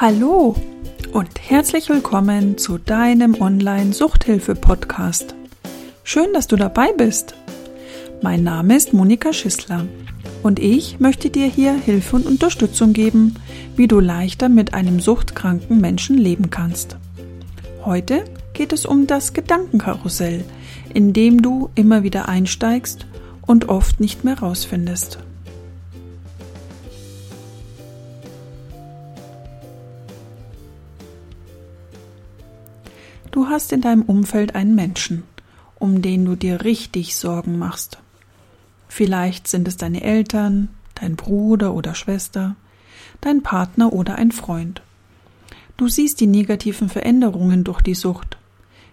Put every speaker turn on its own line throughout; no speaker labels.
Hallo und herzlich willkommen zu deinem Online-Suchthilfe-Podcast. Schön, dass du dabei bist. Mein Name ist Monika Schissler und ich möchte dir hier Hilfe und Unterstützung geben, wie du leichter mit einem suchtkranken Menschen leben kannst. Heute geht es um das Gedankenkarussell, in dem du immer wieder einsteigst und oft nicht mehr rausfindest. Du hast in deinem Umfeld einen Menschen, um den du dir richtig Sorgen machst. Vielleicht sind es deine Eltern, dein Bruder oder Schwester, dein Partner oder ein Freund. Du siehst die negativen Veränderungen durch die Sucht.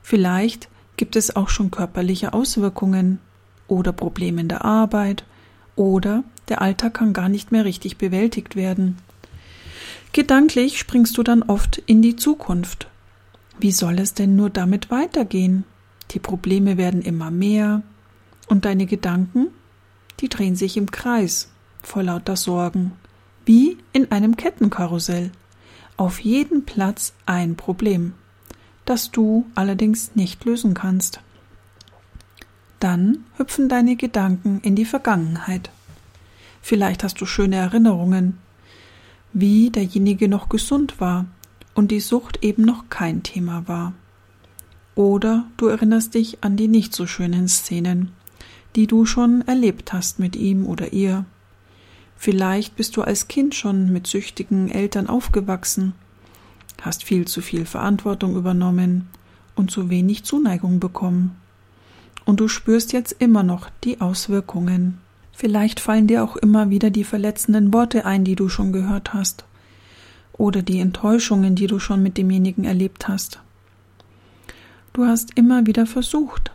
Vielleicht gibt es auch schon körperliche Auswirkungen oder Probleme in der Arbeit oder der Alltag kann gar nicht mehr richtig bewältigt werden. Gedanklich springst du dann oft in die Zukunft wie soll es denn nur damit weitergehen? Die Probleme werden immer mehr und deine Gedanken, die drehen sich im Kreis vor lauter Sorgen, wie in einem Kettenkarussell. Auf jedem Platz ein Problem, das du allerdings nicht lösen kannst. Dann hüpfen deine Gedanken in die Vergangenheit. Vielleicht hast du schöne Erinnerungen, wie derjenige noch gesund war und die Sucht eben noch kein Thema war. Oder du erinnerst dich an die nicht so schönen Szenen, die du schon erlebt hast mit ihm oder ihr. Vielleicht bist du als Kind schon mit süchtigen Eltern aufgewachsen, hast viel zu viel Verantwortung übernommen und zu wenig Zuneigung bekommen. Und du spürst jetzt immer noch die Auswirkungen. Vielleicht fallen dir auch immer wieder die verletzenden Worte ein, die du schon gehört hast oder die Enttäuschungen, die du schon mit demjenigen erlebt hast. Du hast immer wieder versucht,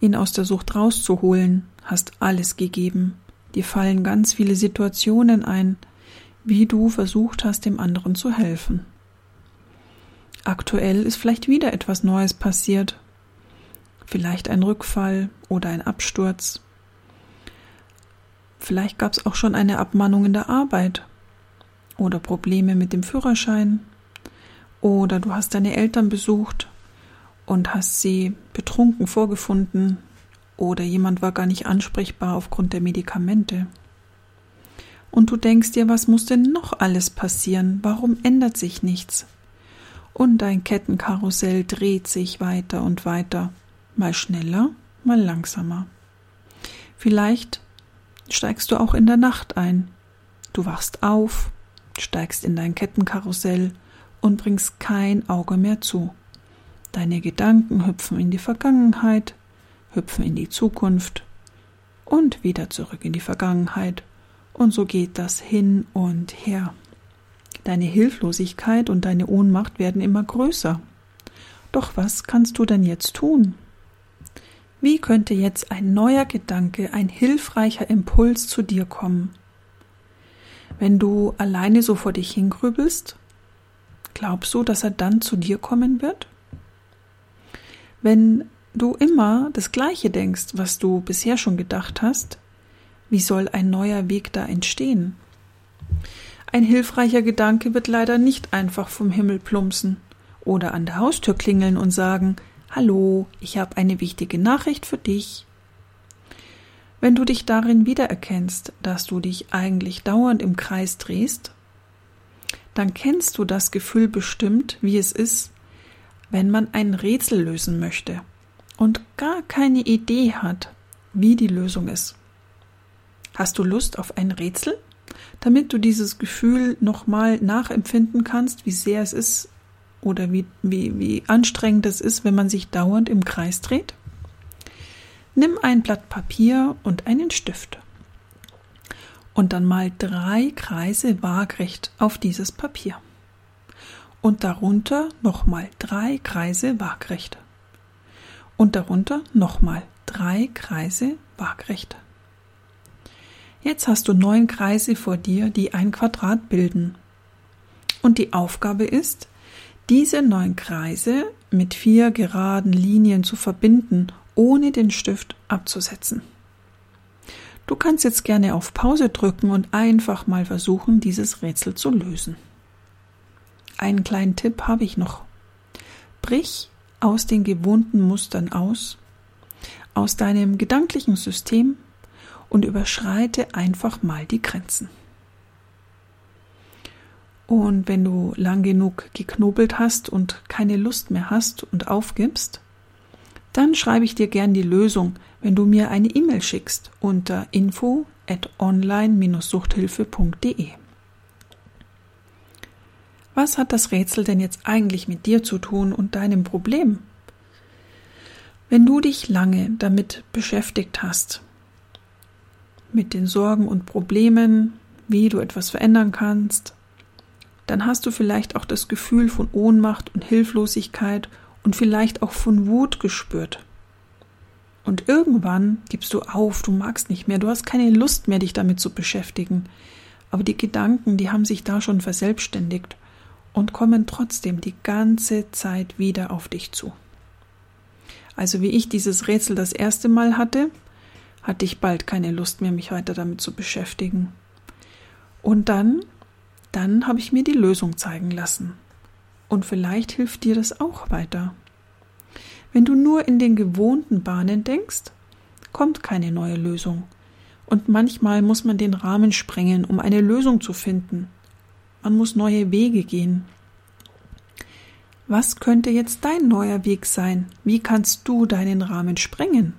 ihn aus der Sucht rauszuholen, hast alles gegeben. Dir fallen ganz viele Situationen ein, wie du versucht hast, dem anderen zu helfen. Aktuell ist vielleicht wieder etwas Neues passiert. Vielleicht ein Rückfall oder ein Absturz. Vielleicht gab es auch schon eine Abmannung in der Arbeit oder Probleme mit dem Führerschein oder du hast deine Eltern besucht und hast sie betrunken vorgefunden oder jemand war gar nicht ansprechbar aufgrund der Medikamente. Und du denkst dir, was muss denn noch alles passieren? Warum ändert sich nichts? Und dein Kettenkarussell dreht sich weiter und weiter, mal schneller, mal langsamer. Vielleicht steigst du auch in der Nacht ein. Du wachst auf, steigst in dein Kettenkarussell und bringst kein Auge mehr zu. Deine Gedanken hüpfen in die Vergangenheit, hüpfen in die Zukunft und wieder zurück in die Vergangenheit. Und so geht das hin und her. Deine Hilflosigkeit und deine Ohnmacht werden immer größer. Doch was kannst du denn jetzt tun? Wie könnte jetzt ein neuer Gedanke, ein hilfreicher Impuls zu dir kommen? Wenn du alleine so vor dich hingrübelst, glaubst du, dass er dann zu dir kommen wird? Wenn du immer das Gleiche denkst, was du bisher schon gedacht hast, wie soll ein neuer Weg da entstehen? Ein hilfreicher Gedanke wird leider nicht einfach vom Himmel plumpsen oder an der Haustür klingeln und sagen Hallo, ich habe eine wichtige Nachricht für dich. Wenn du dich darin wiedererkennst, dass du dich eigentlich dauernd im Kreis drehst, dann kennst du das Gefühl bestimmt, wie es ist, wenn man ein Rätsel lösen möchte und gar keine Idee hat, wie die Lösung ist. Hast du Lust auf ein Rätsel, damit du dieses Gefühl nochmal nachempfinden kannst, wie sehr es ist oder wie, wie, wie anstrengend es ist, wenn man sich dauernd im Kreis dreht? Nimm ein Blatt Papier und einen Stift. Und dann mal drei Kreise waagrecht auf dieses Papier. Und darunter nochmal drei Kreise waagrecht. Und darunter nochmal drei Kreise waagrecht. Jetzt hast du neun Kreise vor dir, die ein Quadrat bilden. Und die Aufgabe ist, diese neun Kreise mit vier geraden Linien zu verbinden ohne den Stift abzusetzen. Du kannst jetzt gerne auf Pause drücken und einfach mal versuchen, dieses Rätsel zu lösen. einen kleinen Tipp habe ich noch. Brich aus den gewohnten Mustern aus, aus deinem gedanklichen System und überschreite einfach mal die Grenzen. Und wenn du lang genug geknobelt hast und keine Lust mehr hast und aufgibst, dann schreibe ich dir gern die Lösung, wenn du mir eine E-Mail schickst unter info at online-suchthilfe.de. Was hat das Rätsel denn jetzt eigentlich mit dir zu tun und deinem Problem? Wenn du dich lange damit beschäftigt hast, mit den Sorgen und Problemen, wie du etwas verändern kannst, dann hast du vielleicht auch das Gefühl von Ohnmacht und Hilflosigkeit und vielleicht auch von Wut gespürt. Und irgendwann gibst du auf, du magst nicht mehr, du hast keine Lust mehr, dich damit zu beschäftigen. Aber die Gedanken, die haben sich da schon verselbstständigt und kommen trotzdem die ganze Zeit wieder auf dich zu. Also wie ich dieses Rätsel das erste Mal hatte, hatte ich bald keine Lust mehr, mich weiter damit zu beschäftigen. Und dann dann habe ich mir die Lösung zeigen lassen. Und vielleicht hilft dir das auch weiter. Wenn du nur in den gewohnten Bahnen denkst, kommt keine neue Lösung. Und manchmal muss man den Rahmen sprengen, um eine Lösung zu finden. Man muss neue Wege gehen. Was könnte jetzt dein neuer Weg sein? Wie kannst du deinen Rahmen sprengen?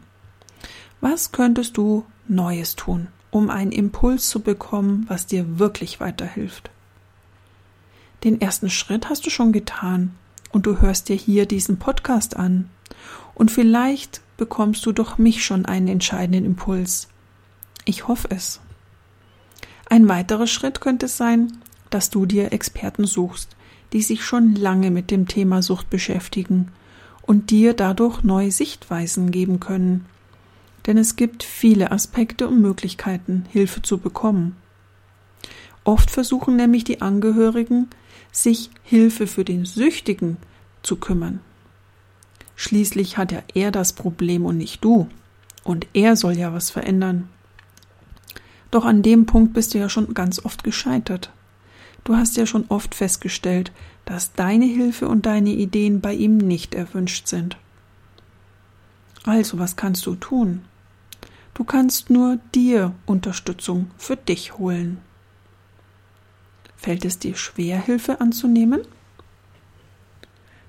Was könntest du Neues tun, um einen Impuls zu bekommen, was dir wirklich weiterhilft? Den ersten Schritt hast du schon getan und du hörst dir hier diesen Podcast an. Und vielleicht bekommst du durch mich schon einen entscheidenden Impuls. Ich hoffe es. Ein weiterer Schritt könnte sein, dass du dir Experten suchst, die sich schon lange mit dem Thema Sucht beschäftigen und dir dadurch neue Sichtweisen geben können. Denn es gibt viele Aspekte und Möglichkeiten, Hilfe zu bekommen. Oft versuchen nämlich die Angehörigen, sich Hilfe für den Süchtigen zu kümmern. Schließlich hat ja er das Problem und nicht du. Und er soll ja was verändern. Doch an dem Punkt bist du ja schon ganz oft gescheitert. Du hast ja schon oft festgestellt, dass deine Hilfe und deine Ideen bei ihm nicht erwünscht sind. Also, was kannst du tun? Du kannst nur dir Unterstützung für dich holen. Fällt es dir schwer, Hilfe anzunehmen?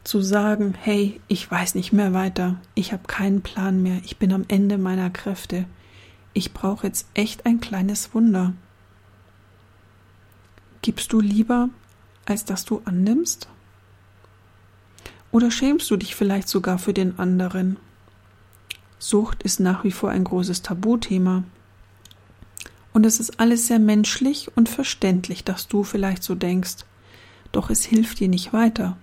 Zu sagen, hey, ich weiß nicht mehr weiter, ich habe keinen Plan mehr, ich bin am Ende meiner Kräfte, ich brauche jetzt echt ein kleines Wunder. Gibst du lieber, als dass du annimmst? Oder schämst du dich vielleicht sogar für den anderen? Sucht ist nach wie vor ein großes Tabuthema. Und es ist alles sehr menschlich und verständlich, dass du vielleicht so denkst, doch es hilft dir nicht weiter.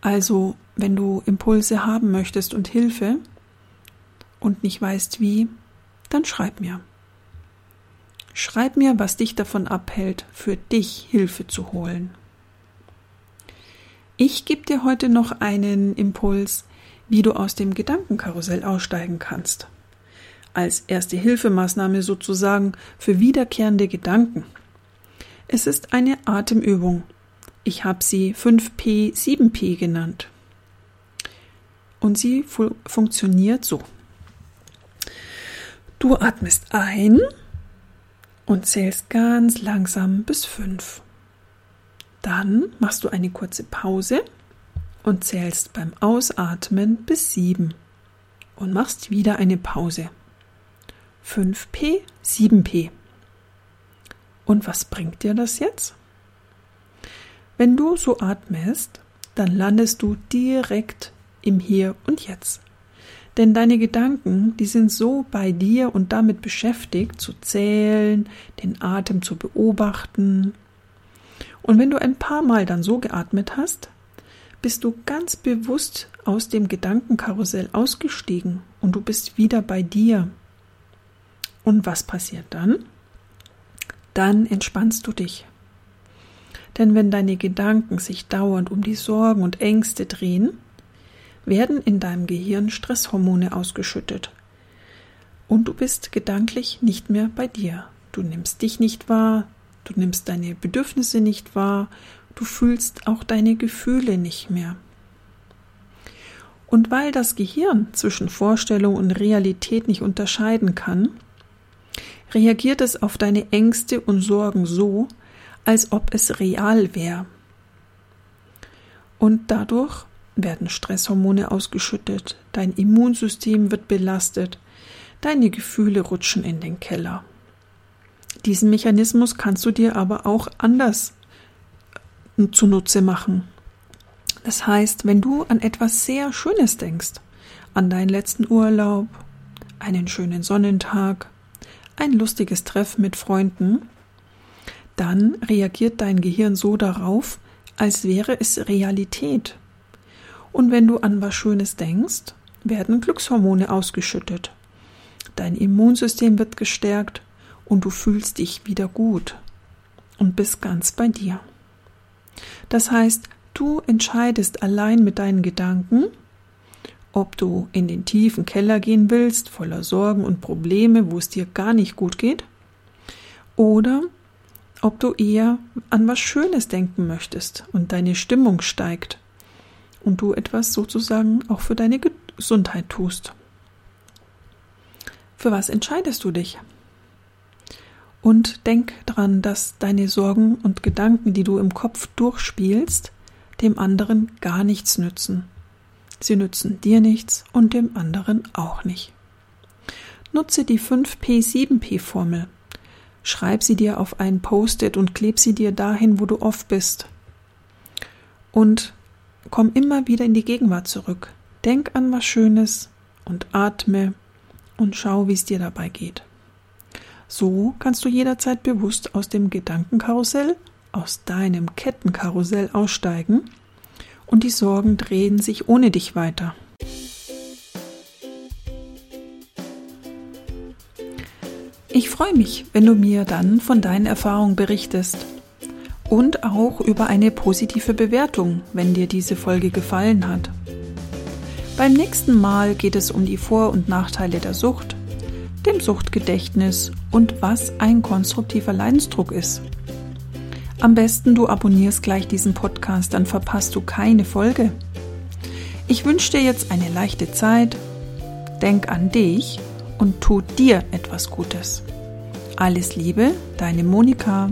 Also, wenn du Impulse haben möchtest und Hilfe und nicht weißt wie, dann schreib mir. Schreib mir, was dich davon abhält, für dich Hilfe zu holen. Ich gebe dir heute noch einen Impuls, wie du aus dem Gedankenkarussell aussteigen kannst als erste Hilfemaßnahme sozusagen für wiederkehrende Gedanken. Es ist eine Atemübung. Ich habe sie 5P, 7P genannt. Und sie fu funktioniert so. Du atmest ein und zählst ganz langsam bis 5. Dann machst du eine kurze Pause und zählst beim Ausatmen bis 7 und machst wieder eine Pause. 5p, 7p. Und was bringt dir das jetzt? Wenn du so atmest, dann landest du direkt im Hier und Jetzt. Denn deine Gedanken, die sind so bei dir und damit beschäftigt, zu zählen, den Atem zu beobachten. Und wenn du ein paar Mal dann so geatmet hast, bist du ganz bewusst aus dem Gedankenkarussell ausgestiegen und du bist wieder bei dir. Und was passiert dann? Dann entspannst du dich. Denn wenn deine Gedanken sich dauernd um die Sorgen und Ängste drehen, werden in deinem Gehirn Stresshormone ausgeschüttet. Und du bist gedanklich nicht mehr bei dir. Du nimmst dich nicht wahr, du nimmst deine Bedürfnisse nicht wahr, du fühlst auch deine Gefühle nicht mehr. Und weil das Gehirn zwischen Vorstellung und Realität nicht unterscheiden kann, reagiert es auf deine Ängste und Sorgen so, als ob es real wäre. Und dadurch werden Stresshormone ausgeschüttet, dein Immunsystem wird belastet, deine Gefühle rutschen in den Keller. Diesen Mechanismus kannst du dir aber auch anders zunutze machen. Das heißt, wenn du an etwas sehr Schönes denkst, an deinen letzten Urlaub, einen schönen Sonnentag, ein lustiges Treffen mit Freunden, dann reagiert dein Gehirn so darauf, als wäre es Realität. Und wenn du an was Schönes denkst, werden Glückshormone ausgeschüttet. Dein Immunsystem wird gestärkt und du fühlst dich wieder gut und bist ganz bei dir. Das heißt, du entscheidest allein mit deinen Gedanken, ob du in den tiefen Keller gehen willst, voller Sorgen und Probleme, wo es dir gar nicht gut geht, oder ob du eher an was Schönes denken möchtest und deine Stimmung steigt und du etwas sozusagen auch für deine Gesundheit tust. Für was entscheidest du dich? Und denk dran, dass deine Sorgen und Gedanken, die du im Kopf durchspielst, dem anderen gar nichts nützen. Sie nützen dir nichts und dem anderen auch nicht. Nutze die 5P7P-Formel. Schreib sie dir auf ein Post-it und kleb sie dir dahin, wo du oft bist. Und komm immer wieder in die Gegenwart zurück. Denk an was Schönes und atme und schau, wie es dir dabei geht. So kannst du jederzeit bewusst aus dem Gedankenkarussell, aus deinem Kettenkarussell aussteigen und die Sorgen drehen sich ohne dich weiter. Ich freue mich, wenn du mir dann von deinen Erfahrungen berichtest und auch über eine positive Bewertung, wenn dir diese Folge gefallen hat. Beim nächsten Mal geht es um die Vor- und Nachteile der Sucht, dem Suchtgedächtnis und was ein konstruktiver Leidensdruck ist. Am besten du abonnierst gleich diesen Podcast, dann verpasst du keine Folge. Ich wünsche dir jetzt eine leichte Zeit. Denk an dich und tu dir etwas Gutes. Alles Liebe, deine Monika.